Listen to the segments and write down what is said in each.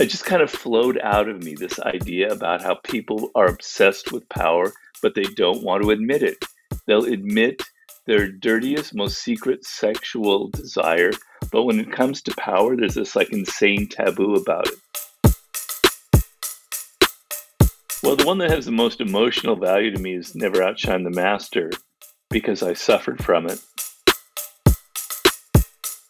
it just kind of flowed out of me this idea about how people are obsessed with power, but they don't want to admit it. They'll admit their dirtiest, most secret sexual desire, but when it comes to power, there's this like insane taboo about it. Well, the one that has the most emotional value to me is Never Outshine the Master because I suffered from it.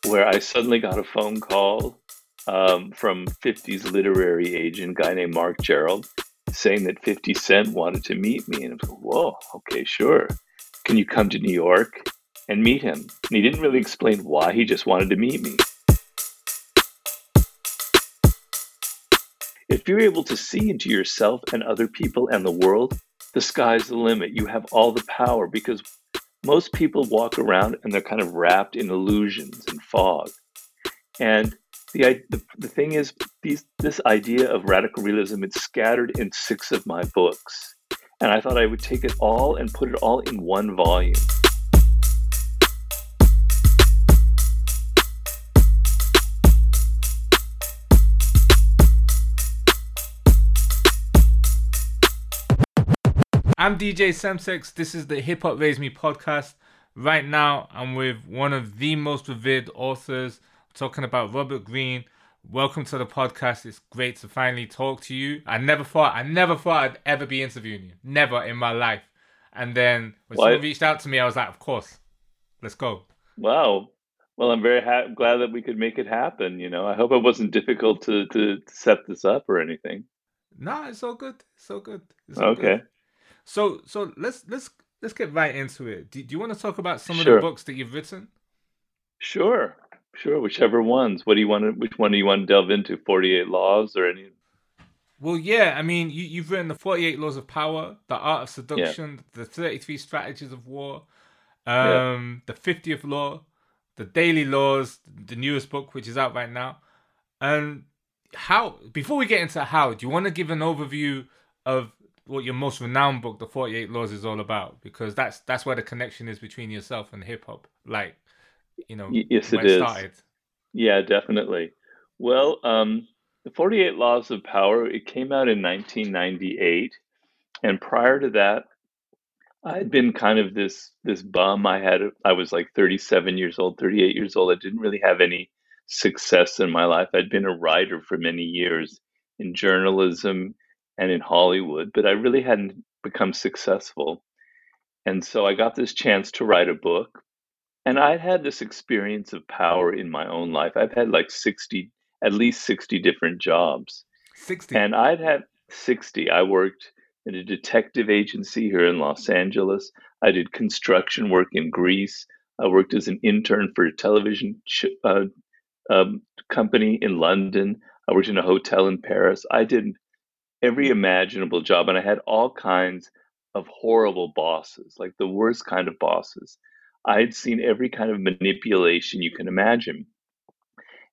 Where I suddenly got a phone call um, from 50's literary agent, guy named Marc Gerald, saying that 50 Cent wanted to meet me. And I was like, whoa, okay, sure. Can you come to New York and meet him? And he didn't really explain why, he just wanted to meet me. If you're able to see into yourself and other people and the world, the sky's the limit. You have all the power because most people walk around and they're kind of wrapped in illusions and fog. And the, the, the thing is, these, this idea of radical realism, it's scattered in six of my books. And I thought I would take it all and put it all in one volume. I'm DJ Semtex. This is the Hip Hop Raised Me podcast. Right now, I'm with one of the most revered authors talking about Robert Greene. Welcome to the podcast. It's great to finally talk to you. I never thought I never thought I'd ever be interviewing you. Never in my life. And then when what? someone reached out to me, I was like, of course, let's go. Wow. Well, I'm very ha- glad that we could make it happen. You know, I hope it wasn't difficult to to set this up or anything. No, it's all good. It's all good. It's all okay. Good. So so let's let's let's get right into it. Do, do you want to talk about some sure. of the books that you've written? Sure. Sure, whichever ones. What do you want to? Which one do you want to delve into? Forty Eight Laws or any? Well, yeah. I mean, you, you've written the Forty Eight Laws of Power, the Art of Seduction, yeah. the Thirty Three Strategies of War, um, yeah. the Fiftieth Law, the Daily Laws, the newest book which is out right now. And how? Before we get into how, do you want to give an overview of what your most renowned book, The Forty Eight Laws, is all about? Because that's that's where the connection is between yourself and hip hop. Like you know, yes, it is. Started. Yeah, definitely. Well, um, the 48 Laws of Power, it came out in 1998. And prior to that, I had been kind of this this bum. I had I was like 37 years old, 38 years old. I didn't really have any success in my life. I'd been a writer for many years in journalism and in Hollywood, but I really hadn't become successful. And so I got this chance to write a book and I've had this experience of power in my own life. I've had like 60, at least 60 different jobs. 60. And I'd had 60. I worked in a detective agency here in Los Angeles. I did construction work in Greece. I worked as an intern for a television uh, um, company in London. I worked in a hotel in Paris. I did every imaginable job, and I had all kinds of horrible bosses, like the worst kind of bosses. I had seen every kind of manipulation you can imagine.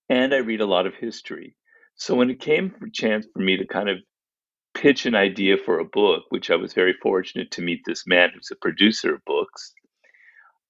And I read a lot of history. So when it came for chance for me to kind of pitch an idea for a book, which I was very fortunate to meet this man who's a producer of books,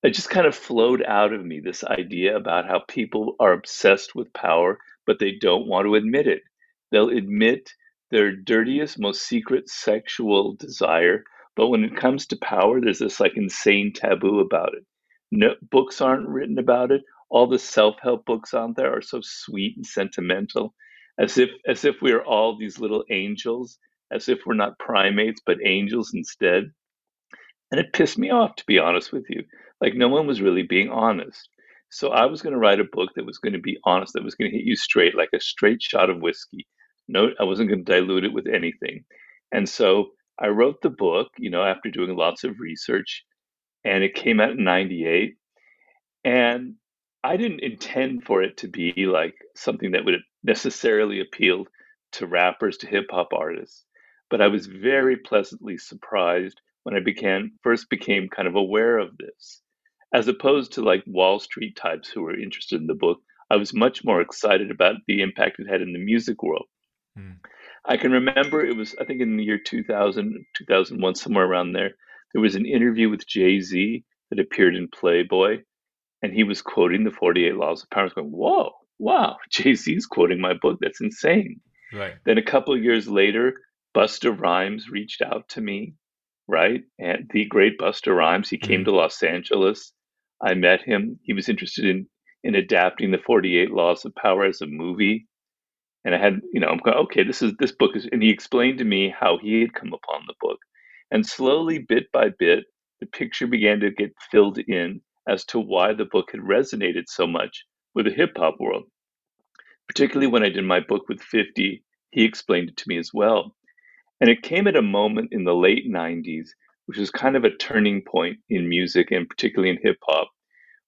it just kind of flowed out of me this idea about how people are obsessed with power, but they don't want to admit it. They'll admit their dirtiest, most secret sexual desire, but when it comes to power, there's this like insane taboo about it no books aren't written about it. All the self-help books out there are so sweet and sentimental, as if as if we're all these little angels, as if we're not primates but angels instead. And it pissed me off, to be honest with you. Like no one was really being honest. So I was going to write a book that was going to be honest, that was going to hit you straight, like a straight shot of whiskey. No, I wasn't going to dilute it with anything. And so I wrote the book, you know, after doing lots of research and it came out in 98 and i didn't intend for it to be like something that would necessarily appeal to rappers to hip hop artists but i was very pleasantly surprised when i began first became kind of aware of this. As opposed to like wall street types who were interested in the book i was much more excited about the impact it had in the music world. Mm. i can remember it was i think in the year 2000 2001 somewhere around there there was an interview with Jay Z that appeared in Playboy, and he was quoting the 48 Laws of Power. I was going, whoa, wow, Jay Z's quoting my book. That's insane. Right. Then a couple of years later, Busta Rhymes reached out to me, right? And the great Busta Rhymes, he came Mm. to Los Angeles. I met him. He was interested in in adapting the 48 Laws of Power as a movie. And I had, you know, I'm going, okay, this is this book is and he explained to me how he had come upon the book. And slowly, bit by bit, the picture began to get filled in as to why the book had resonated so much with the hip hop world. Particularly when I did my book with 50, he explained it to me as well. And it came at a moment in the late 90s, which was kind of a turning point in music and particularly in hip hop,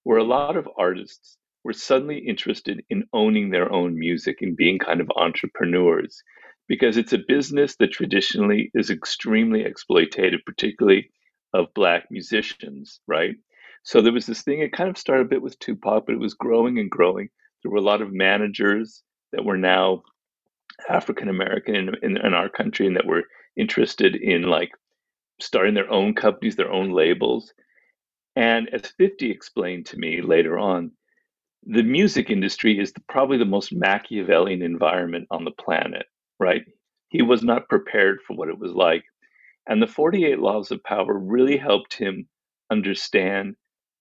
where a lot of artists were suddenly interested in owning their own music and being kind of entrepreneurs because it's a business that traditionally is extremely exploitative, particularly of black musicians, right? So there was this thing, it kind of started a bit with Tupac, but it was growing and growing. There were a lot of managers that were now African American in, in, in our country and that were interested in like starting their own companies, their own labels. And as 50 explained to me later on, the music industry is the, probably the most Machiavellian environment on the planet, right? He was not prepared for what it was like. And the 48 Laws of Power really helped him understand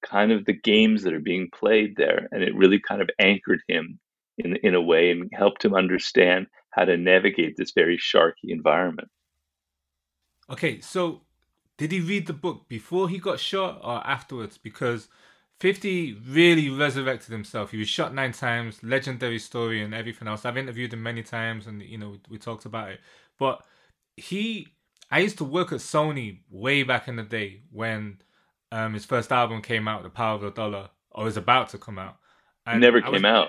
kind of the games that are being played there. And it really kind of anchored him in, in a way and helped him understand how to navigate this very sharky environment. Okay, so did he read the book before he got shot or afterwards? Because 50 really resurrected himself. He was shot nine times, legendary story and everything else. I've interviewed him many times and, you know, we, we talked about it. But he, I used to work at Sony way back in the day when um, his first album came out, The Power of the Dollar, or was about to come out. And Never came was, out.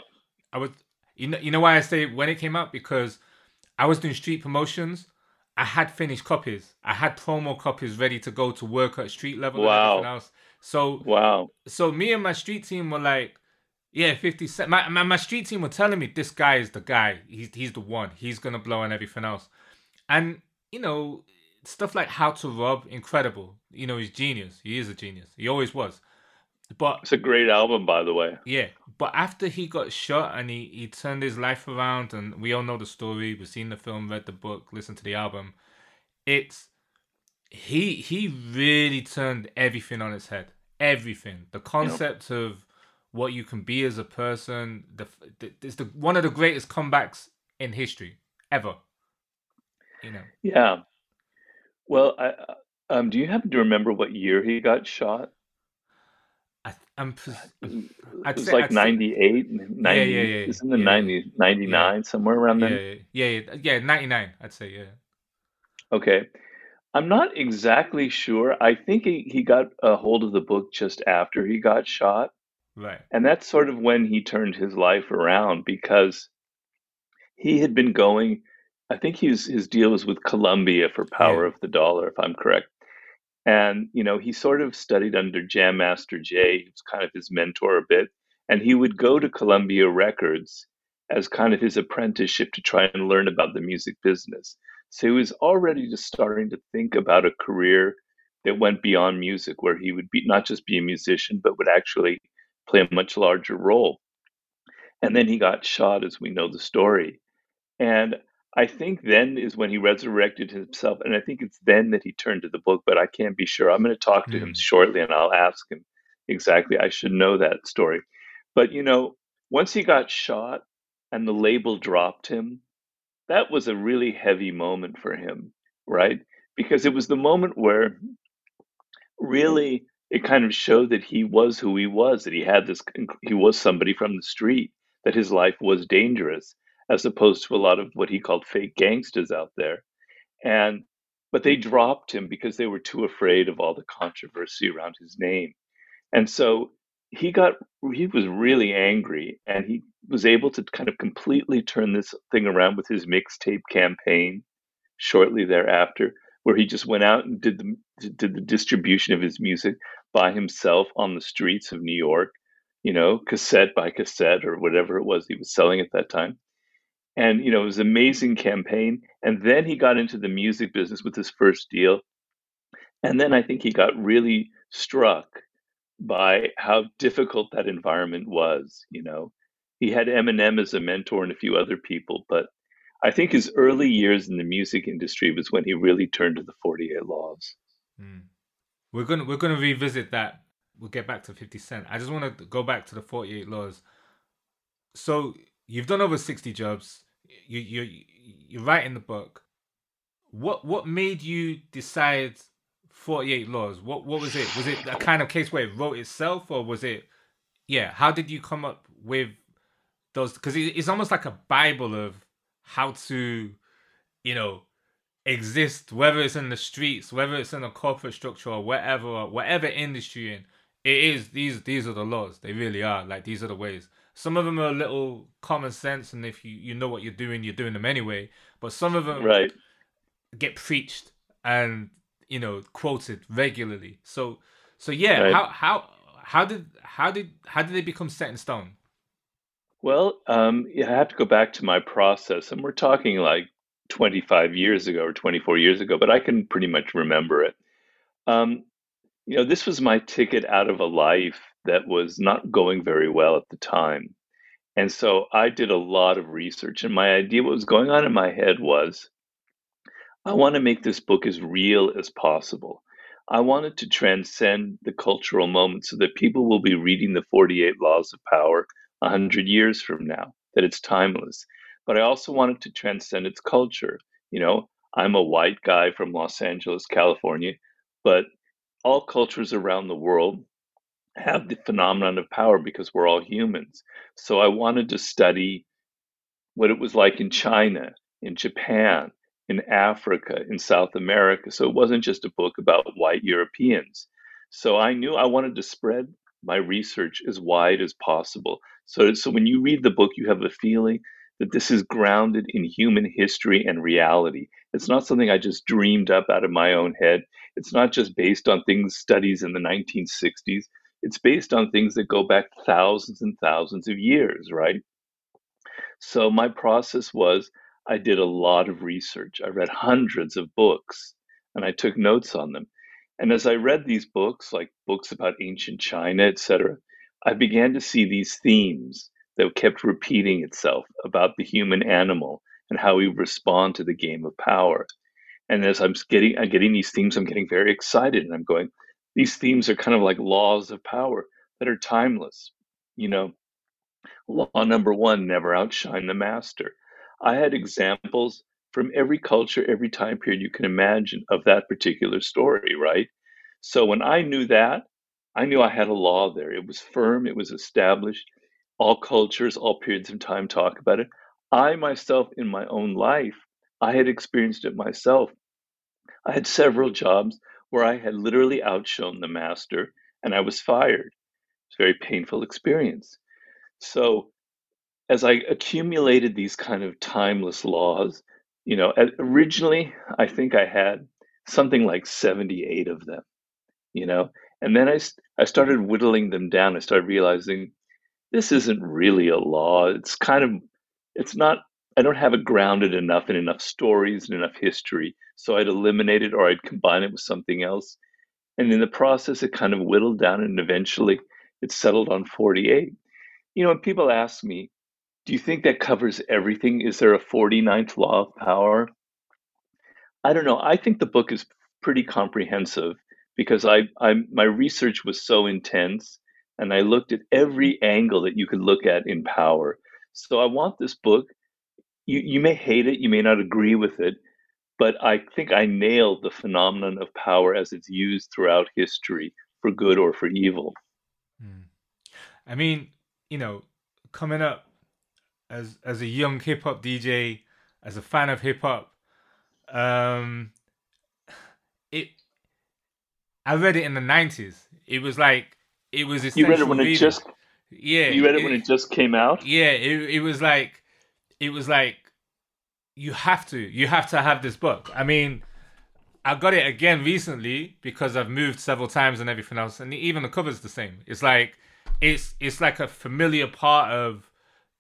I was, you know, you know why I say when it came out? Because I was doing street promotions. I had finished copies. I had promo copies ready to go to work at street level wow. and everything else. So wow. So me and my street team were like, yeah, fifty cent. My, my my street team were telling me this guy is the guy. He's he's the one. He's gonna blow and everything else. And you know stuff like How to Rob, incredible. You know he's genius. He is a genius. He always was. But it's a great album, by the way. Yeah, but after he got shot and he, he turned his life around, and we all know the story. We've seen the film, read the book, listened to the album. It's he he really turned everything on its head. Everything. The concept yep. of what you can be as a person. The, the it's the one of the greatest comebacks in history ever. You know. Yeah. Well, I, um, do you happen to remember what year he got shot? I, I'm. Uh, mm, I'd it was say, like 98, 90, yeah, yeah, yeah, it's in the yeah, 90, 99, yeah. somewhere around yeah, there. Yeah, yeah, yeah, 99, I'd say, yeah. Okay. I'm not exactly sure. I think he, he got a hold of the book just after he got shot. Right. And that's sort of when he turned his life around because he had been going, I think his, his deal was with Columbia for Power of the Dollar, if I'm correct. And, you know, he sort of studied under Jam Master Jay, who's kind of his mentor a bit. And he would go to Columbia Records as kind of his apprenticeship to try and learn about the music business. So he was already just starting to think about a career that went beyond music, where he would be not just be a musician, but would actually play a much larger role. And then he got shot, as we know the story. And I think then is when he resurrected himself, and I think it's then that he turned to the book. But I can't be sure. I'm going to talk to mm. him shortly, and I'll ask him exactly. I should know that story. But you know, once he got shot and the label dropped him, that was a really heavy moment for him, right? Because it was the moment where really it kind of showed that he was who he was, that he had this, he was somebody from the street, that his life was dangerous as opposed to a lot of what he called fake gangsters out there. And but they dropped him because they were too afraid of all the controversy around his name. And so he got he was really angry and he was able to kind of completely turn this thing around with his mixtape campaign shortly thereafter where he just went out and did the did the distribution of his music by himself on the streets of New York, you know, cassette by cassette or whatever it was he was selling at that time and you know it was an amazing campaign and then he got into the music business with his first deal and then i think he got really struck by how difficult that environment was you know he had eminem as a mentor and a few other people but I think his early years in the music industry was when he really turned to the 48 laws. Mm. We're gonna we're gonna revisit that. We'll get back to 50 Cent. I just want to go back to the 48 laws. So you've done over 60 jobs. You you you're writing the book. What what made you decide 48 laws? What what was it? Was it a kind of case where it wrote itself, or was it? Yeah. How did you come up with those? Because it's almost like a bible of how to, you know, exist, whether it's in the streets, whether it's in a corporate structure or whatever, whatever industry in. It is these these are the laws. They really are. Like these are the ways. Some of them are a little common sense, and if you, you know what you're doing, you're doing them anyway. But some of them right. get preached and you know quoted regularly. So so yeah, right. how how how did how did how did they become set in stone? Well, um, yeah, I have to go back to my process, and we're talking like 25 years ago or 24 years ago, but I can pretty much remember it. Um, you know, this was my ticket out of a life that was not going very well at the time. And so I did a lot of research, and my idea, what was going on in my head was I want to make this book as real as possible. I wanted to transcend the cultural moment so that people will be reading the 48 Laws of Power 100 years from now, that it's timeless. But I also wanted to transcend its culture. You know, I'm a white guy from Los Angeles, California, but all cultures around the world have the phenomenon of power because we're all humans. So I wanted to study what it was like in China, in Japan, in Africa, in South America. So it wasn't just a book about white Europeans. So I knew I wanted to spread my research as wide as possible. So, so when you read the book, you have the feeling that this is grounded in human history and reality. It's not something I just dreamed up out of my own head. It's not just based on things studies in the 1960s. It's based on things that go back thousands and thousands of years, right? So my process was I did a lot of research. I read hundreds of books and I took notes on them. And as I read these books, like books about ancient China, etc., I began to see these themes that kept repeating itself about the human animal and how we respond to the game of power. And as I'm getting I'm getting these themes, I'm getting very excited and I'm going, these themes are kind of like laws of power that are timeless. You know, law number one, never outshine the master. I had examples from every culture, every time period you can imagine of that particular story, right? So when I knew that, I knew I had a law there. It was firm, it was established. All cultures, all periods of time talk about it. I myself, in my own life, I had experienced it myself. I had several jobs where I had literally outshone the master and I was fired. It's a very painful experience. So as I accumulated these kind of timeless laws, you know, originally I think I had something like 78 of them, you know, and then I, I started whittling them down. I started realizing this isn't really a law. It's kind of, it's not, I don't have it grounded enough in enough stories and enough history. So I'd eliminate it or I'd combine it with something else. And in the process, it kind of whittled down and eventually it settled on 48. You know, when people ask me, do you think that covers everything? Is there a 49th law of power? I don't know. I think the book is pretty comprehensive because I, I my research was so intense and I looked at every angle that you could look at in power. So I want this book. You you may hate it, you may not agree with it, but I think I nailed the phenomenon of power as it's used throughout history for good or for evil. Hmm. I mean, you know, coming up as as a young hip hop DJ, as a fan of hip hop, um, it I read it in the nineties. It was like it was. You read it when reading. it just. Yeah, you read it, it when it just came out. Yeah, it it was like it was like you have to you have to have this book. I mean, I got it again recently because I've moved several times and everything else, and even the cover's the same. It's like it's it's like a familiar part of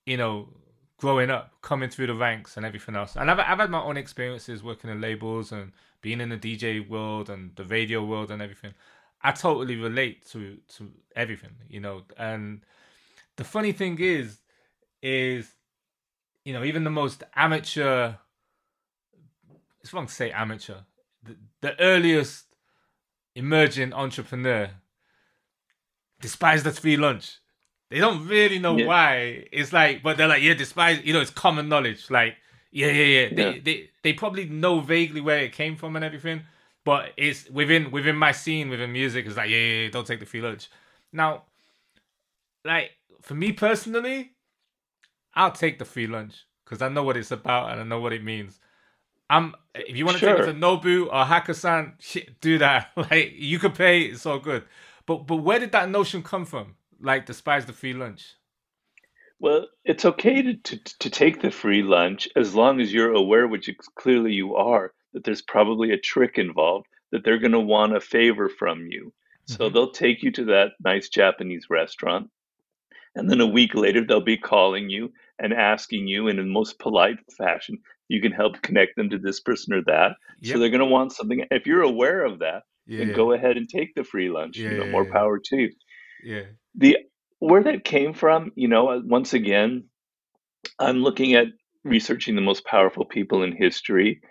you know growing up, coming through the ranks and everything else. And I've, I've had my own experiences working in labels and being in the DJ world and the radio world and everything. I totally relate to to everything, you know. And the funny thing is, is you know, even the most amateur. It's wrong to say amateur. The, the earliest emerging entrepreneur despise the free lunch. They don't really know yeah. why. It's like, but they're like, yeah, despise. You know, it's common knowledge. Like, yeah, yeah, yeah. They, yeah. they, they probably know vaguely where it came from and everything. But it's within within my scene within music. It's like, yeah, yeah, yeah don't take the free lunch. Now, like for me personally, I'll take the free lunch because I know what it's about and I know what it means. I'm if you want to sure. take it to Nobu or Hakkasan, do that. Like you could pay, it's all good. But but where did that notion come from? Like despise the free lunch. Well, it's okay to, to, to take the free lunch as long as you're aware, which clearly you are, that there's probably a trick involved, that they're going to want a favor from you. So mm-hmm. they'll take you to that nice Japanese restaurant. And then a week later, they'll be calling you and asking you in the most polite fashion, you can help connect them to this person or that. Yep. So they're going to want something. If you're aware of that, yeah, then go ahead and take the free lunch. Yeah, you know, yeah, more power to you. Yeah. The where that came from, you know, uh, once again, I'm looking at researching the most powerful people in history,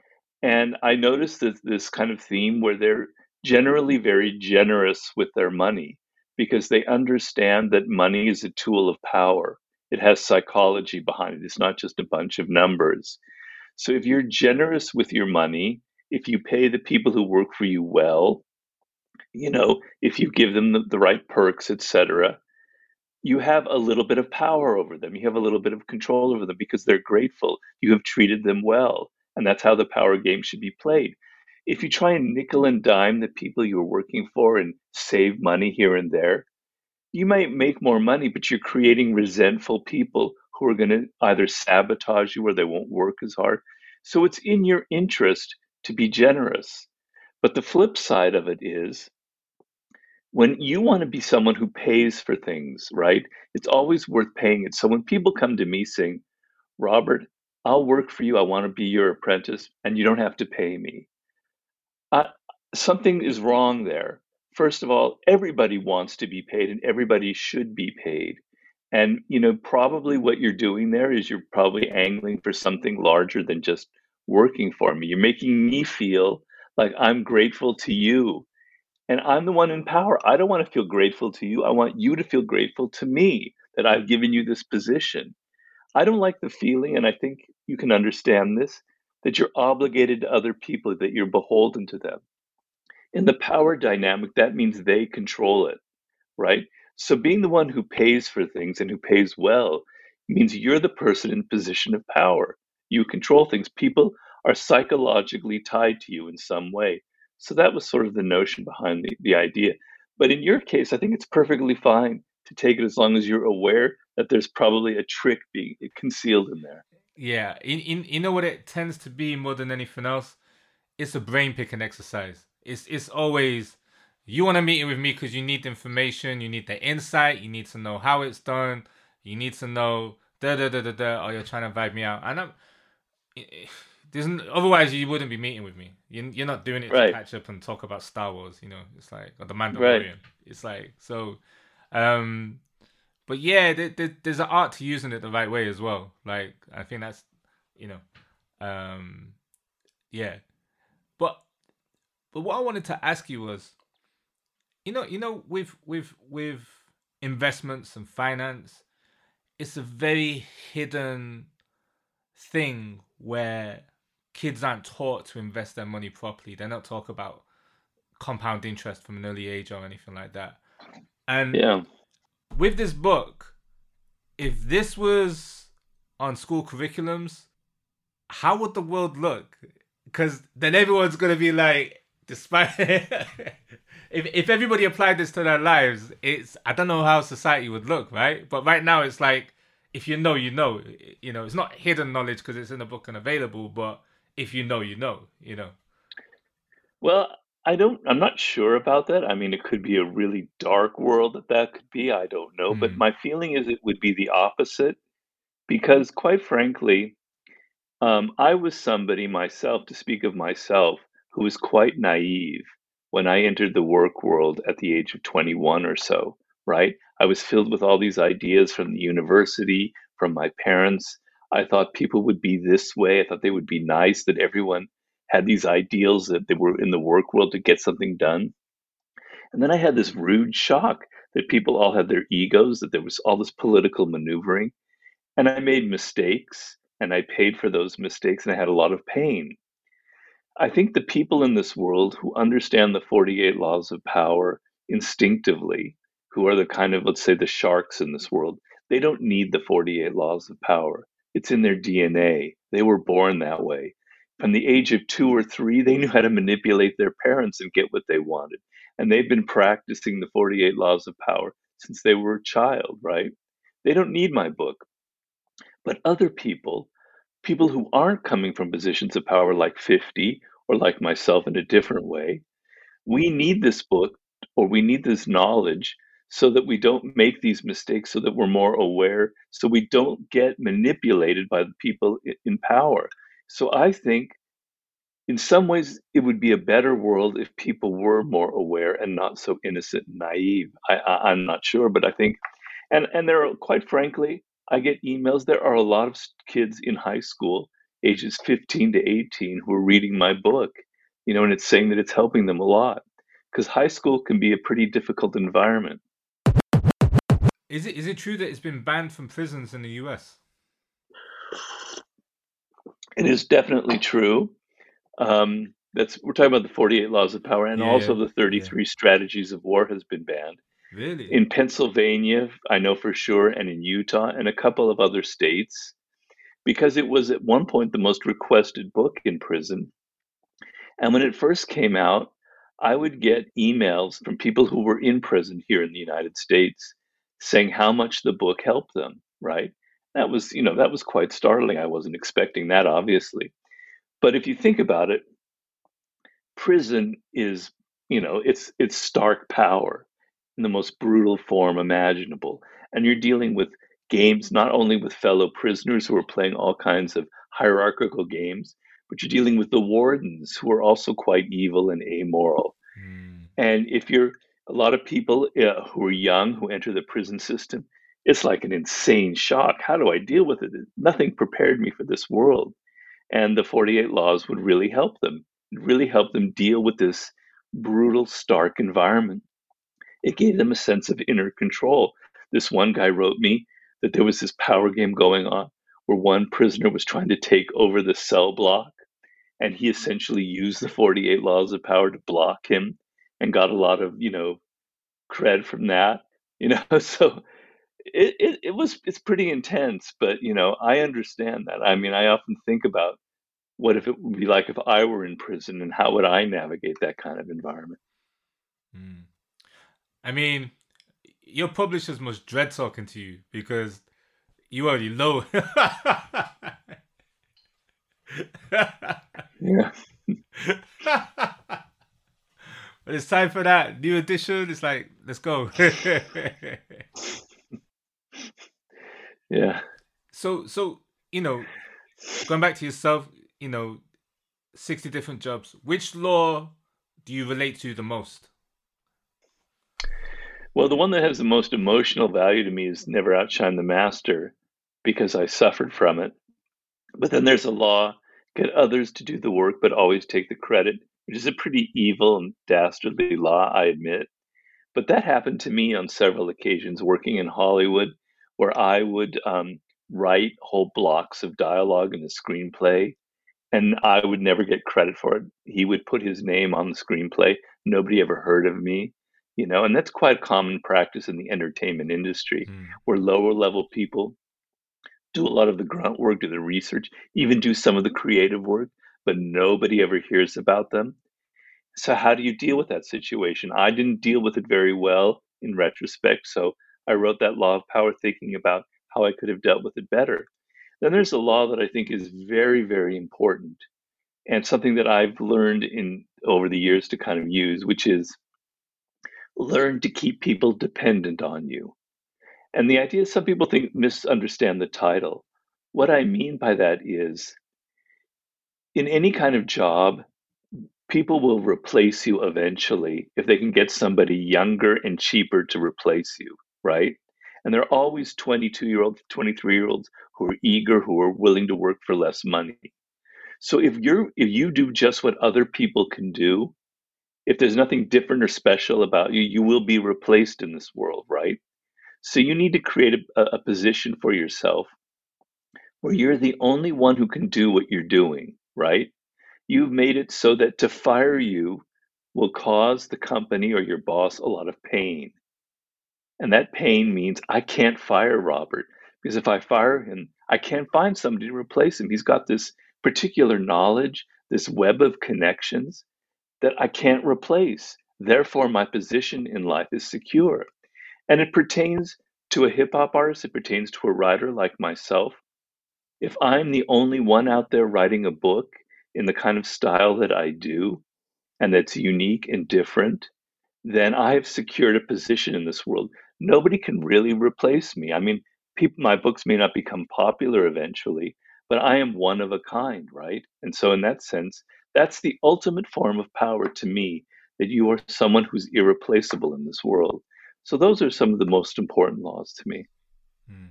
and I noticed that this kind of theme where they're generally very generous with their money because they understand that money is a tool of power. It has psychology behind it. It's not just a bunch of numbers. So if you're generous with your money, if you pay the people who work for you well, you know, if you give them the, the right perks, etc., you have a little bit of power over them. You have a little bit of control over them because they're grateful. You have treated them well. And that's how the power game should be played. If you try and nickel and dime the people you're working for and save money here and there, you might make more money, but you're creating resentful people who are going to either sabotage you or they won't work as hard. So it's in your interest to be generous. But the flip side of it is when you want to be someone who pays for things, right? It's always worth paying it. So when people come to me saying, Robert, I'll work for you, I want to be your apprentice, and you don't have to pay me. Uh, something is wrong there. First of all, everybody wants to be paid and everybody should be paid. And you know, probably what you're doing there is you're probably angling for something larger than just working for me. You're making me feel like I'm grateful to you and I'm the one in power. I don't want to feel grateful to you. I want you to feel grateful to me that I've given you this position. I don't like the feeling, and I think you can understand this, that you're obligated to other people, that you're beholden to them. In the power dynamic, that means they control it, right? So being the one who pays for things and who pays well means you're the person in position of power. You control things. People are psychologically tied to you in some way. So that was sort of the notion behind the, the idea. But in your case, I think it's perfectly fine to take it as long as you're aware that there's probably a trick being eh, concealed in there. Yeah, in, in you know what it tends to be more than anything else, it's a brain picking exercise. It's it's always you want to meet with me because you need information, you need the insight, you need to know how it's done, you need to know da da da da da, or you're trying to vibe me out. And I'm there's otherwise you wouldn't be meeting with me. You, you're not doing it right. to catch up and talk about Star Wars. You know, it's like or the Mandalorian. Right. It's like so. Um, but yeah, there, there, there's an art to using it the right way as well. Like I think that's you know, um, yeah. But but what I wanted to ask you was, you know, you know, with with with investments and finance, it's a very hidden thing where kids aren't taught to invest their money properly. They're not taught about compound interest from an early age or anything like that. And yeah. With this book, if this was on school curriculums, how would the world look? Because then everyone's gonna be like, despite if if everybody applied this to their lives, it's I don't know how society would look, right? But right now it's like if you know, you know. You know, it's not hidden knowledge because it's in the book and available, but if you know, you know, you know. Well, I don't. I'm not sure about that. I mean, it could be a really dark world that that could be. I don't know, but hmm. my feeling is it would be the opposite, because quite frankly, um, I was somebody myself to speak of myself who was quite naive when I entered the work world at the age of 21 or so. Right, I was filled with all these ideas from the university, from my parents. I thought people would be this way. I thought they would be nice, that everyone had these ideals that they were in the work world to get something done. And then I had this rude shock that people all had their egos, that there was all this political maneuvering. And I made mistakes and I paid for those mistakes and I had a lot of pain. I think the people in this world who understand the 48 laws of power instinctively, who are the kind of, let's say, the sharks in this world, they don't need the 48 laws of power. It's in their DNA. They were born that way. From the age of two or three, they knew how to manipulate their parents and get what they wanted. And they've been practicing the 48 laws of power since they were a child, right? They don't need my book. But other people, people who aren't coming from positions of power like 50 or like myself in a different way, we need this book or we need this knowledge so that we don't make these mistakes, so that we're more aware, so we don't get manipulated by the people in power. So I think in some ways it would be a better world if people were more aware and not so innocent and naive. I, I, I'm not sure, but I think, and, and there are, quite frankly, I get emails. There are a lot of kids in high school, ages 15 to 18, who are reading my book, you know, and it's saying that it's helping them a lot because high school can be a pretty difficult environment. Is it is it true that it's been banned from prisons in the US? It is definitely true. Um, that's we're talking about the 48 laws of power and yeah, also the 33 yeah. strategies of war has been banned. Really? In Pennsylvania, I know for sure, and in Utah and a couple of other states, because it was at one point the most requested book in prison. And when it first came out, I would get emails from people who were in prison here in the United States saying how much the book helped them, right? That was, you know, that was quite startling. I wasn't expecting that, obviously. But if you think about it, prison is, you know, it's it's stark power in the most brutal form imaginable. And you're dealing with games not only with fellow prisoners who are playing all kinds of hierarchical games, but you're dealing with the wardens who are also quite evil and amoral. Mm. And if you're a lot of people uh, who are young who enter the prison system, it's like an insane shock. How do I deal with it? Nothing prepared me for this world. And the 48 laws would really help them, really help them deal with this brutal, stark environment. It gave them a sense of inner control. This one guy wrote me that there was this power game going on where one prisoner was trying to take over the cell block and he essentially used the 48 laws of power to block him and got a lot of you know cred from that you know so it, it, it was it's pretty intense but you know i understand that i mean i often think about what if it would be like if i were in prison and how would i navigate that kind of environment mm. i mean your publishers must dread talking to you because you already know yeah But it's time for that new edition. It's like, let's go. yeah. So, so you know, going back to yourself, you know, sixty different jobs. Which law do you relate to the most? Well, the one that has the most emotional value to me is never outshine the master because I suffered from it. But then there's a law get others to do the work, but always take the credit which is a pretty evil and dastardly law, I admit. But that happened to me on several occasions working in Hollywood, where I would um, write whole blocks of dialogue in the screenplay, and I would never get credit for it. He would put his name on the screenplay. Nobody ever heard of me, you know, and that's quite common practice in the entertainment industry, mm. where lower level people do a lot of the grunt work, do the research, even do some of the creative work, but nobody ever hears about them. So, how do you deal with that situation? I didn't deal with it very well in retrospect. So, I wrote that law of power thinking about how I could have dealt with it better. Then there's a law that I think is very, very important and something that I've learned in over the years to kind of use, which is learn to keep people dependent on you. And the idea is some people think misunderstand the title. What I mean by that is in any kind of job, people will replace you eventually if they can get somebody younger and cheaper to replace you, right? And there are always 22 year olds, 23 year olds who are eager, who are willing to work for less money. So if you're if you do just what other people can do, if there's nothing different or special about you, you will be replaced in this world, right? So you need to create a, a position for yourself where you're the only one who can do what you're doing, right? You've made it so that to fire you will cause the company or your boss a lot of pain. And that pain means I can't fire Robert because if I fire him, I can't find somebody to replace him. He's got this particular knowledge, this web of connections that I can't replace. Therefore, my position in life is secure. And it pertains to a hip hop artist, it pertains to a writer like myself. If I'm the only one out there writing a book in the kind of style that I do, and that's unique and different, then I have secured a position in this world. Nobody can really replace me. I mean, people, my books may not become popular eventually, but I am one of a kind, right? And so, in that sense, that's the ultimate form of power to me that you are someone who's irreplaceable in this world. So, those are some of the most important laws to me. Mm.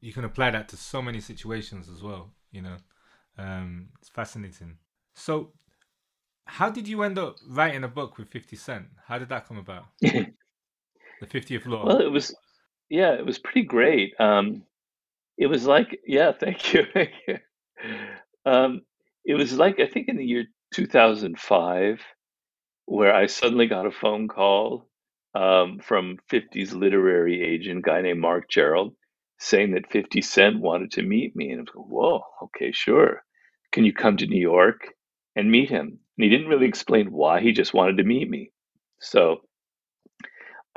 You can apply that to so many situations as well, you know. Um, it's fascinating. So, how did you end up writing a book with 50 Cent? How did that come about? the 50th Law. Well, it was, yeah, it was pretty great. Um, it was like, yeah, thank you. Um, it was like, I think in the year 2005, where I suddenly got a phone call um, from 50's literary agent, guy named Marc Gerald, saying that 50 Cent wanted to meet me. And I was like, whoa, okay, sure. Can you come to New York and meet him? And he didn't really explain why, he just wanted to meet me. So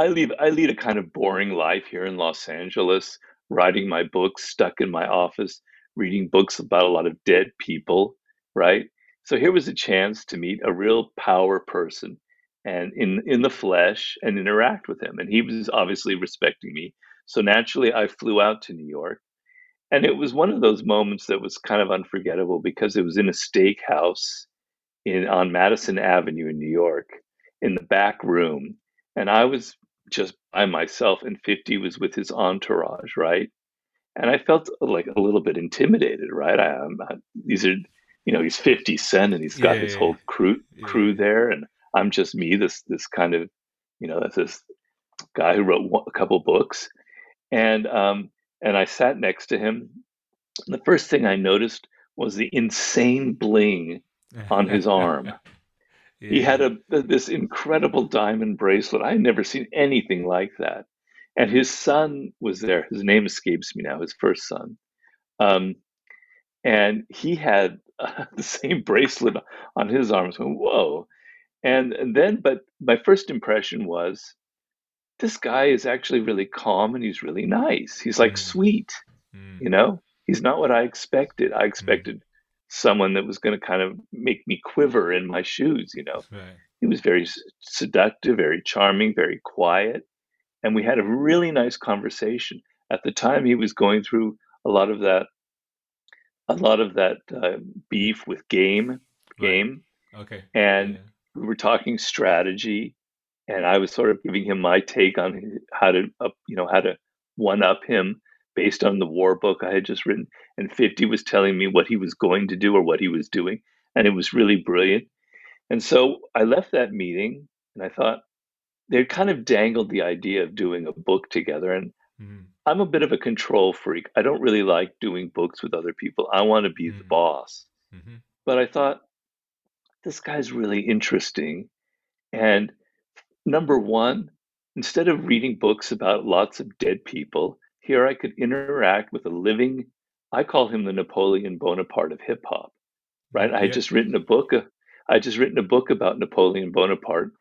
I lead, I lead a kind of boring life here in Los Angeles writing my books, stuck in my office, reading books about a lot of dead people, right? So here was a chance to meet a real power person and in in the flesh and interact with him. And he was obviously respecting me. So naturally I flew out to New York. And it was one of those moments that was kind of unforgettable because it was in a steakhouse in on Madison Avenue in New York in the back room. And I was just by myself and 50 was with his entourage, right? And I felt like a little bit intimidated, right? I, am these are, you know, he's 50 Cent and he's got yeah, his whole crew crew there, and I'm just me, this this kind of, you know, this guy who wrote a couple books, and um, and I sat next to him. the first thing I noticed was the insane bling on his arm. Yeah. He had a this incredible diamond bracelet. I had never seen anything like that. And his son was there. His name escapes me now. His first son, um, and he had uh, the same bracelet on his arm. Whoa! And, and then, but my first impression was, this guy is actually really calm and he's really nice. He's like mm. sweet, mm. you know. He's not what I expected. I mm. expected someone that was going to kind of make me quiver in my shoes, you know. Right. He was very seductive, very charming, very quiet. And we had a really nice conversation. At the time, he was going through a lot of that, a lot of that uh, beef with Game, Game. Right. Okay. And yeah. we were talking strategy, and I was sort of giving him my take on how to, you know, how to one up him based on the war book I had just written. And 50 was telling me what he was going to do or what he was doing. And it was really brilliant. And so I left that meeting and I thought they kind of dangled the idea of doing a book together. And mm-hmm. I'm a bit of a control freak. I don't really like doing books with other people. I want to be mm-hmm. the boss. Mm-hmm. But I thought, this guy's really interesting. And number one, instead of reading books about lots of dead people, here I could interact with a living, I call him the Napoleon Bonaparte of hip hop, right? I had just written a book, uh, I had just written a book about Napoleon Bonaparte,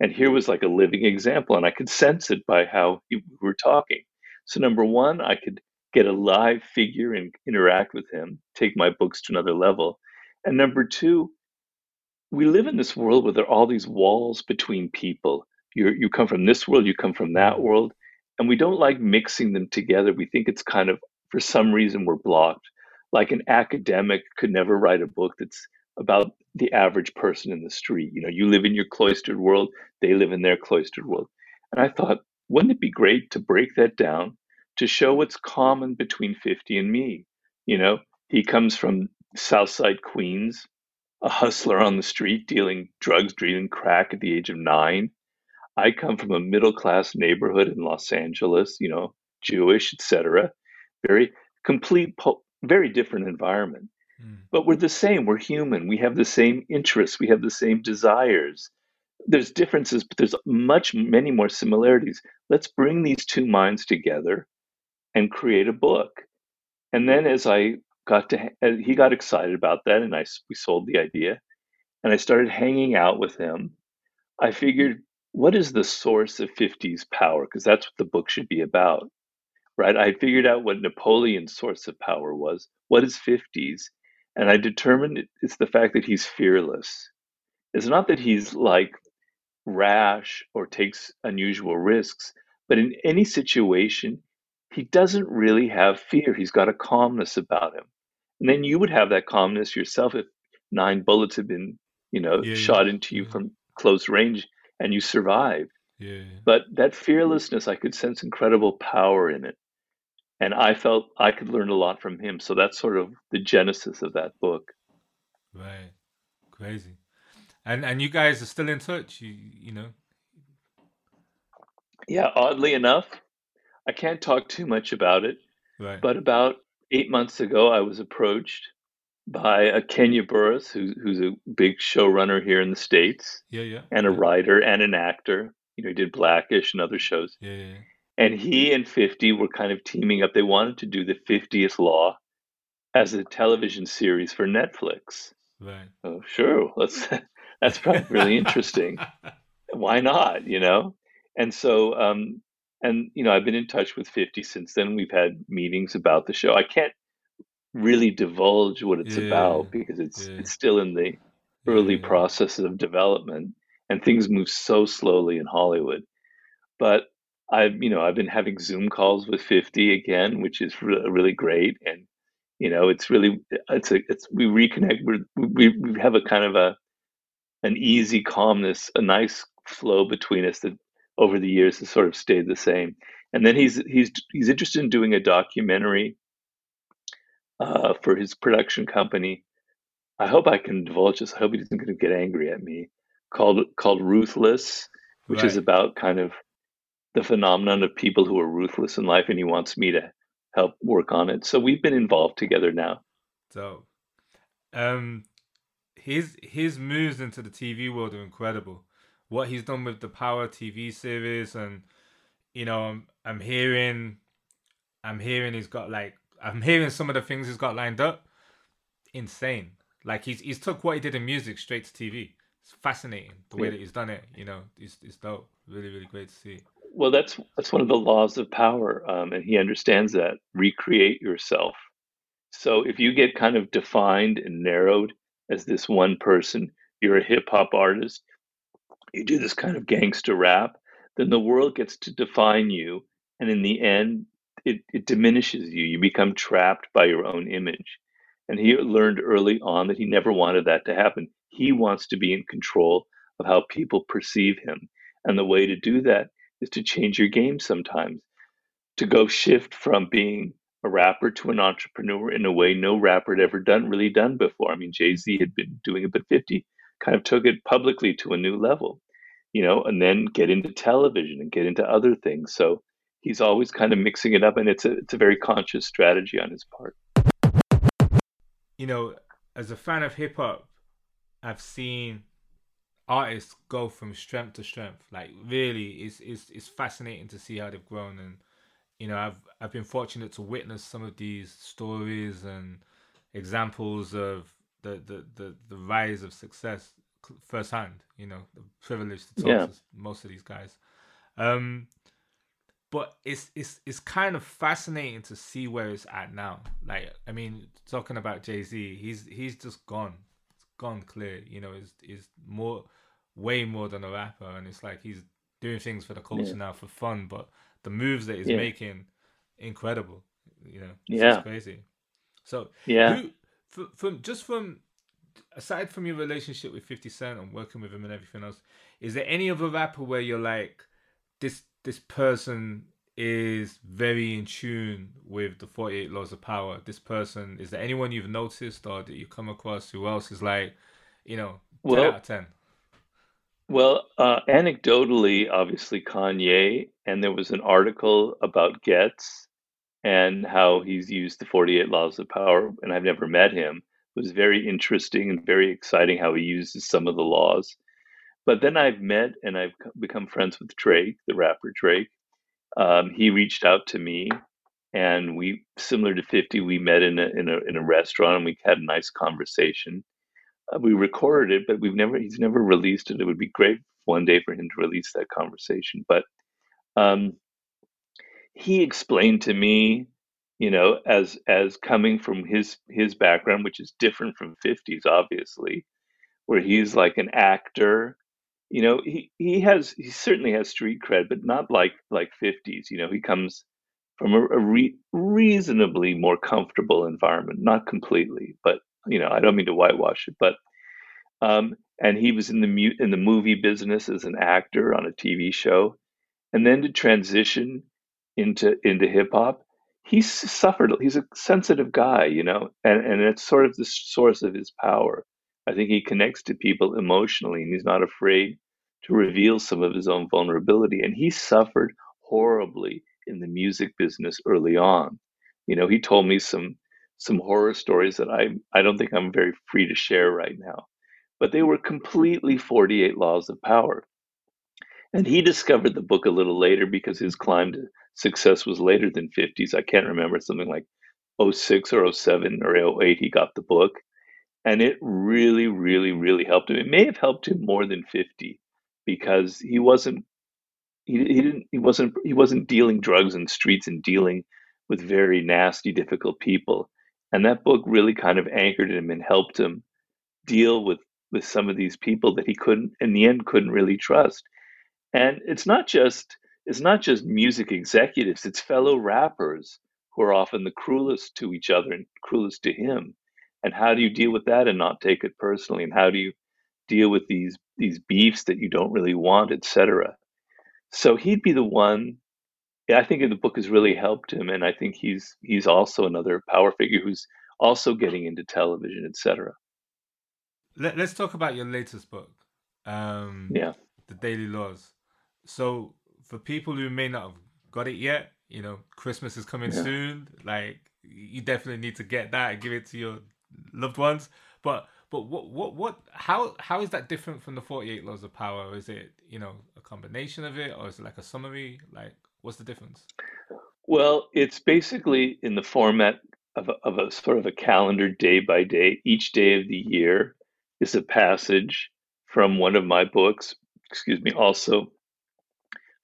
and here was like a living example, and I could sense it by how we were talking. So number one, I could get a live figure and interact with him, take my books to another level. And number two, we live in this world where there are all these walls between people. You you come from this world, you come from that world, and we don't like mixing them together. We think it's kind of, for some reason, we're blocked. Like an academic could never write a book that's about the average person in the street. You know, you live in your cloistered world, they live in their cloistered world. And I thought, wouldn't it be great to break that down to show what's common between 50 and me. You know, he comes from Southside Queens, a hustler on the street dealing drugs, dealing crack at the age of nine. I come from a middle class neighborhood in Los Angeles, you know, Jewish, etc. Very complete, very different environment. Mm. But we're the same. We're human. We have the same interests. We have the same desires. There's differences, but there's much, many more similarities. Let's bring these two minds together and create a book. And then as I got to, he got excited about that, and I we sold the idea, and I started hanging out with him. I figured, what is the source of 50s power? Because that's what the book should be about, right? I figured out what Napoleon's source of power was. What is 50s? And I determined it's the fact that he's fearless. It's not that he's like rash or takes unusual risks, but in any situation, he doesn't really have fear. He's got a calmness about him. And then you would have that calmness yourself if nine bullets had been, you know, yeah, shot into you yeah. from close range and you survived. Yeah. But that fearlessness, I could sense incredible power in it. And I felt I could learn a lot from him. So that's sort of the genesis of that book. Right. Crazy. And and you guys are still in touch, you you know. Yeah, oddly enough, I can't talk too much about it. Right. But about eight months ago, I was approached by a Kenya Barris, who, who's a big showrunner here in the states. Yeah, yeah. And a yeah. writer and an actor. You know, he did Blackish and other shows. Yeah, yeah. And he and 50 were kind of teaming up. They wanted to do the 50th Law as a television series for Netflix. Right. Oh, sure. Let's. That's probably really interesting. Why not? You know. And so um, and you know i've been in touch with 50 since then we've had meetings about the show i can't really divulge what it's yeah. about because it's yeah. it's still in the early yeah. processes of development and things move so slowly in hollywood but i've you know i've been having zoom calls with 50 again which is re- really great and you know it's really it's a it's we reconnect we we we have a kind of a an easy calmness a nice flow between us that over the years has sort of stayed the same. And then he's he's he's interested in doing a documentary uh, for his production company. I hope I can divulge this. I hope he to get angry at me. Called called Ruthless, which right. is about kind of the phenomenon of people who are ruthless in life, and he wants me to help work on it. So we've been involved together now. So, um, his his moves into the TV world are incredible what he's done with the Power TV series, and you know, I'm, I'm hearing, I'm hearing he's got like, I'm hearing some of the things he's got lined up. Insane. Like he's he's took what he did in music straight to TV. It's fascinating the way yeah. that he's done it. You know, it's it's dope. Really, really great to see. Well, that's that's one of the laws of power, um, and he understands that. Recreate yourself. So if you get kind of defined and narrowed as this one person, you're a hip hop artist you do this kind of gangster rap, then the world gets to define you. And in the end, it, it diminishes you. You become trapped by your own image. And he learned early on that he never wanted that to happen. He wants to be in control of how people perceive him. And the way to do that is to change your game sometimes, to go shift from being a rapper to an entrepreneur in a way no rapper had ever done really done before. I mean, Jay Z had been doing it, but 50 kind of took it publicly to a new level, you know, and then get into television and get into other things. So he's always kind of mixing it up, and it's a it's a very conscious strategy on his part. You know, as a fan of hip hop, I've seen artists go from strength to strength. Like really, it's it's it's fascinating to see how they've grown, and you know, I've I've been fortunate to witness some of these stories and examples of the the the, the rise of success firsthand. You know, the privilege to talk yeah. to most of these guys. Um, but it's it's it's kind of fascinating to see where it's at now. Like, I mean, talking about Jay Z, he's he's just gone, gone clear. You know, is is more, way more than a rapper, and it's like he's doing things for the culture yeah. now for fun. But the moves that he's yeah. making, incredible. You know, yeah, crazy. So yeah, who, from, from just from aside from your relationship with 50 Cent and working with him and everything else, is there any other rapper where you're like, this this person is very in tune with the 48 laws of power. This person, is there anyone you've noticed or that you come across who else is like, you know, 10 well, out of 10? Well, uh, anecdotally, obviously Kanye, and there was an article about Ghetts and how he's used the 48 laws of power, and I've never met him. It was very interesting and very exciting how he uses some of the laws. But then I've met and I've become friends with Drake, the rapper Drake. Um, he reached out to me, and we, similar to 50, we met in a, in a, in a restaurant and we had a nice conversation. Uh, we recorded it, but we've never, he's never released it. It would be great one day for him to release that conversation. But um, he explained to me, you know, as as coming from his his background, which is different from 50s, obviously, where he's like an actor. You know, he, he has he certainly has street cred, but not like like 50s. You know, he comes from a, a re- reasonably more comfortable environment, not completely, but you know, I don't mean to whitewash it, but um, and he was in the mu- in the movie business as an actor on a TV show, and then to transition into into hip hop, he's suffered. He's a sensitive guy, you know, and and it's sort of the source of his power. I think he connects to people emotionally, and he's not afraid to reveal some of his own vulnerability. And he suffered horribly in the music business early on. You know, he told me some some horror stories that I I don't think I'm very free to share right now, but they were completely 48 laws of power. And he discovered the book a little later because his climb to success was later than 50s. I can't remember, something like 06 or 07 or 08, he got the book. And it really, really, really helped him. It may have helped him more than 50 because he wasn't he, he didn't he wasn't he wasn't dealing drugs in streets and dealing with very nasty difficult people and that book really kind of anchored him and helped him deal with with some of these people that he couldn't in the end couldn't really trust and it's not just it's not just music executives, it's fellow rappers who are often the cruelest to each other and cruelest to him. And how do you deal with that and not take it personally? And how do you deal with these these beefs that you don't really want, etc. So he'd be the one. I think the book has really helped him, and I think he's he's also another power figure who's also getting into television, etc. Let, us talk about your latest book. Um, yeah, the Daily Laws. So for people who may not have got it yet, you know, Christmas is coming yeah. soon. Like you definitely need to get that and give it to your loved ones. But but what what what how how is that different from the 48 laws of power? Is it, you know, a combination of it or is it like a summary? Like what's the difference? Well, it's basically in the format of a, of a sort of a calendar day by day. Each day of the year is a passage from one of my books, excuse me, also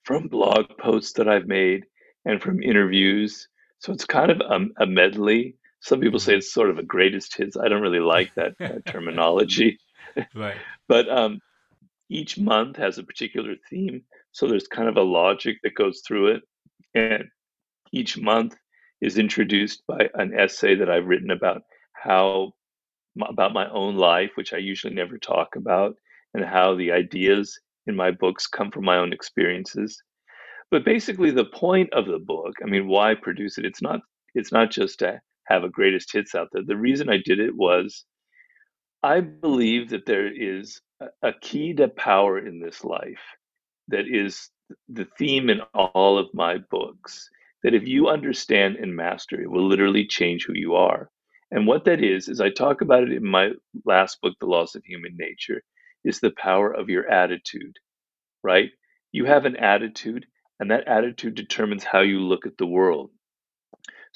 from blog posts that I've made and from interviews. So it's kind of a, a medley. Some people say mm-hmm. it's sort of a greatest hits. I don't really like that, that terminology. Right. but um, each month has a particular theme. So there's kind of a logic that goes through it. And each month is introduced by an essay that I've written about how about my own life, which I usually never talk about, and how the ideas in my books come from my own experiences. But basically, the point of the book, I mean, why produce it? It's not. It's not just to have a greatest hits out there. The reason I did it was, I believe that there is a key to power in this life that is the theme in all of my books. That if you understand and master it, will literally change who you are. And what that is, is I talk about it in my last book, The Laws of Human Nature is the power of your attitude, right? You have an attitude, and that attitude determines how you look at the world.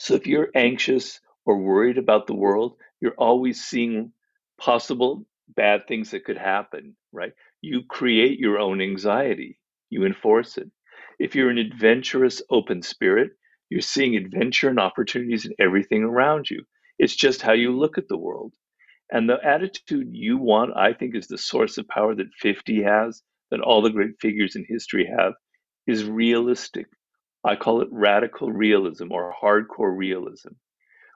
So if you're anxious or worried about the world, you're always seeing possible bad things that could happen, right? You create your own anxiety, you enforce it. If you're an adventurous, open spirit, you're seeing adventure and opportunities in everything around you. It's just how you look at the world. And the attitude you want, I think, is the source of power that 50 has, that all the great figures in history have, is realistic. I call it radical realism or hardcore realism,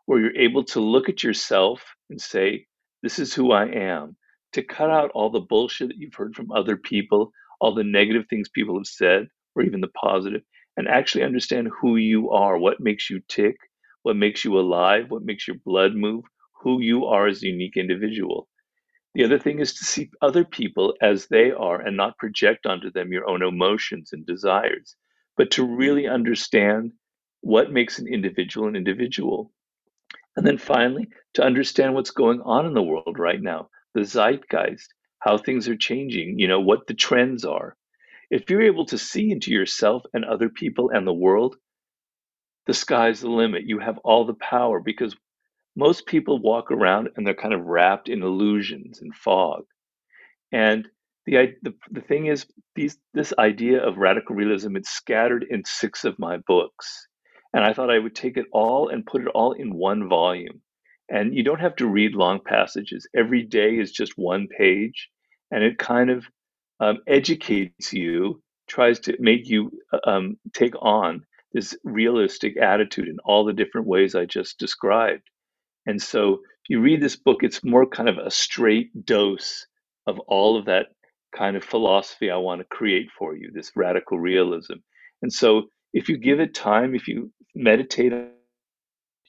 where you're able to look at yourself and say, This is who I am, to cut out all the bullshit that you've heard from other people, all the negative things people have said, or even the positive, and actually understand who you are, what makes you tick, what makes you alive, what makes your blood move, who you are as a unique individual. The other thing is to see other people as they are and not project onto them your own emotions and desires, but to really understand what makes an individual an individual. And then finally, to understand what's going on in the world right now, the zeitgeist, how things are changing, you know, what the trends are. If you're able to see into yourself and other people and the world, the sky's the limit. You have all the power because most people walk around and they're kind of wrapped in illusions and fog. And the, the, the thing is, these, this idea of radical realism, it's scattered in six of my books. And I thought I would take it all and put it all in one volume. And you don't have to read long passages. Every day is just one page, and it kind of um, educates you, tries to make you uh, um, take on this realistic attitude in all the different ways I just described. And so you read this book, it's more kind of a straight dose of all of that kind of philosophy I want to create for you, this radical realism. And so if you give it time, if you meditate a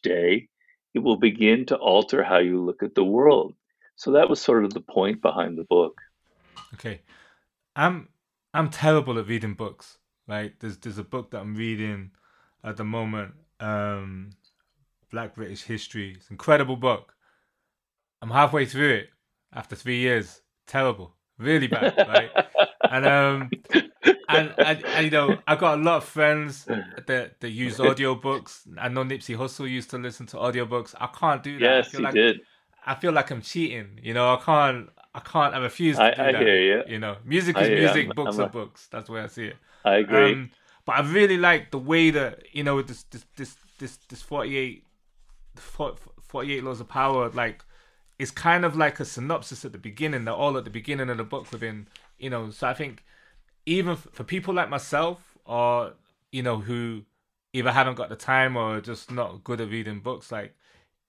day, it will begin to alter how you look at the world. So that was sort of the point behind the book. Okay. I'm I'm terrible at reading books. Like there's there's a book that I'm reading at the moment, um, Black British History. It's an incredible book. I'm halfway through it after three years. Terrible, really bad, right? and um, and, and, and, you know, I got a lot of friends that that use audiobooks. I know Nipsey Hussle used to listen to audiobooks. I can't do that. Yes, he like, did. I feel like I'm cheating. You know, I can't. I can't. I refuse to I, do I that. hear you. You know, music is I, music, I'm, books I'm are books. That's the way I see it. I agree. Um, but I really like the way that you know this this this this this 48, 48 laws of power like it's kind of like a synopsis at the beginning. They're all at the beginning of the book within you know. So I think even for people like myself or you know who either haven't got the time or just not good at reading books like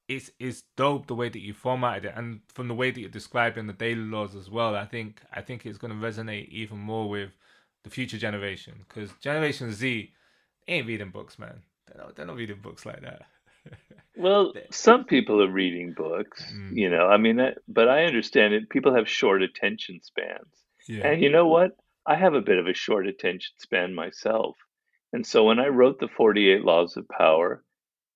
it's it's dope the way that you formatted it and from the way that you're describing the daily laws as well i think i think it's going to resonate even more with the future generation because generation z ain't reading books man they're not, they're not reading books like that well some people are reading books mm. you know i mean that, but i understand it people have short attention spans yeah. and you know what I have a bit of a short attention span myself. And so when I wrote the 48 Laws of Power,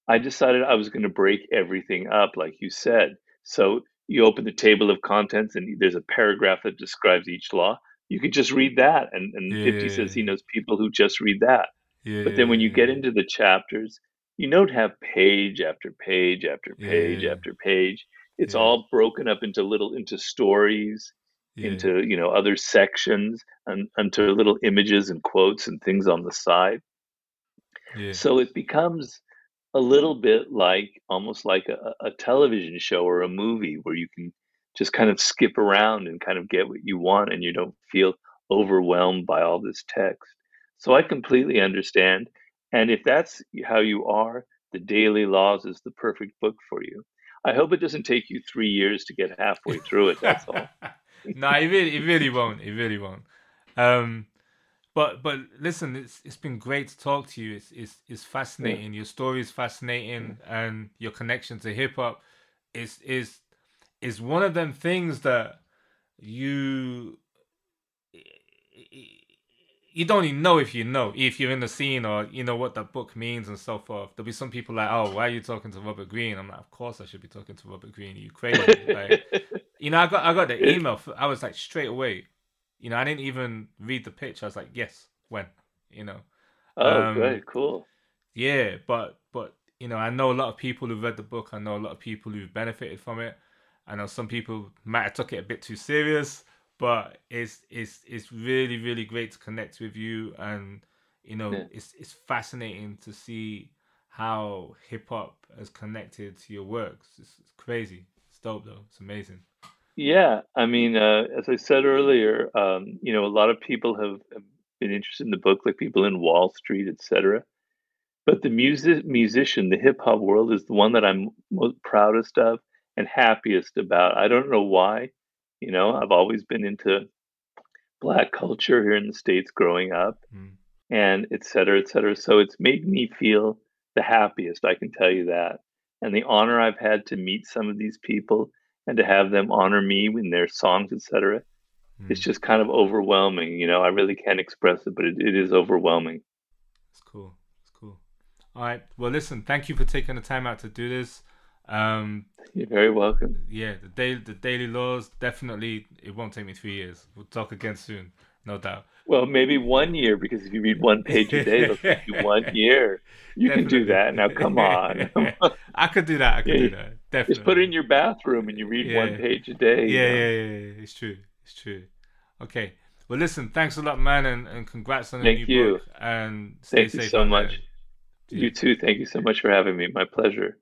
I decided I was going to break everything up, like you said. So you open the table of contents and there's a paragraph that describes each law. You could just read that. And, and yeah, 50 says he knows people who just read that. Yeah, but then when you get into the chapters, you don't have page after page after page after page. It's all broken up into little into stories yeah. into you know other sections and into little images and quotes and things on the side yeah. so it becomes a little bit like almost like a, a television show or a movie where you can just kind of skip around and kind of get what you want and you don't feel overwhelmed by all this text so i completely understand and if that's how you are the daily laws is the perfect book for you i hope it doesn't take you three years to get halfway through it that's all no, it really, it really won't. It really won't. Um, but but listen, it's it's been great to talk to you. It's it's it's fascinating. Yeah. Your story is fascinating, and your connection to hip hop is is is one of them things that you you don't even know if you know if you're in the scene or you know what that book means and so forth. There'll be some people like, "Oh, why are you talking to Robert Greene?" I'm like, "Of course I should be talking to Robert Greene. Are you crazy?" like, you know, I got I got the email. I was like straight away. You know, I didn't even read the pitch. I was like, "Yes, when?" You know. Oh, um, great, cool. Yeah, but but you know, I know a lot of people who've read the book. I know a lot of people who've benefited from it. I know some people might have took it a bit too serious but it's it's it's really really great to connect with you and you know yeah. it's it's fascinating to see how hip hop has connected to your works. It's, it's, crazy. It's dope though. It's amazing. Yeah. I mean uh, as i said earlier um, you know a lot of people have been interested in the book like people in wall street etc but the music musician the hip hop world is the one that i'm most proudest of and happiest about. I don't know why you know, I've always been into black culture here in the States growing up. Mm. and et cetera, et cetera. So it's made me feel the happiest, I can tell you that. And the honor I've had to meet some of these people and to have them honor me in their songs, et cetera, mm. it's just kind of overwhelming. You know, I really can't express it, but it, it is overwhelming. It's cool. It's cool. All right. Well, listen, thank you for taking the time out to do this. Um, You're very welcome. Yeah, the daily the daily laws definitely. It won't take me three years. We'll talk again soon, no doubt. Well, maybe one year because if you read one page a day, it'll take you one year. You Definitely. can do that. Now, come on. I could do that. I could yeah, do that. Definitely. Just put it in your bathroom and you read yeah. one page a day. Yeah, yeah, yeah, yeah, It's true. It's true. Okay. Well, listen. Thanks a lot, man, and, and congrats on the Thank new you. book. And stay Thank safe. you so much. You too. Thank you so much for having me. My pleasure.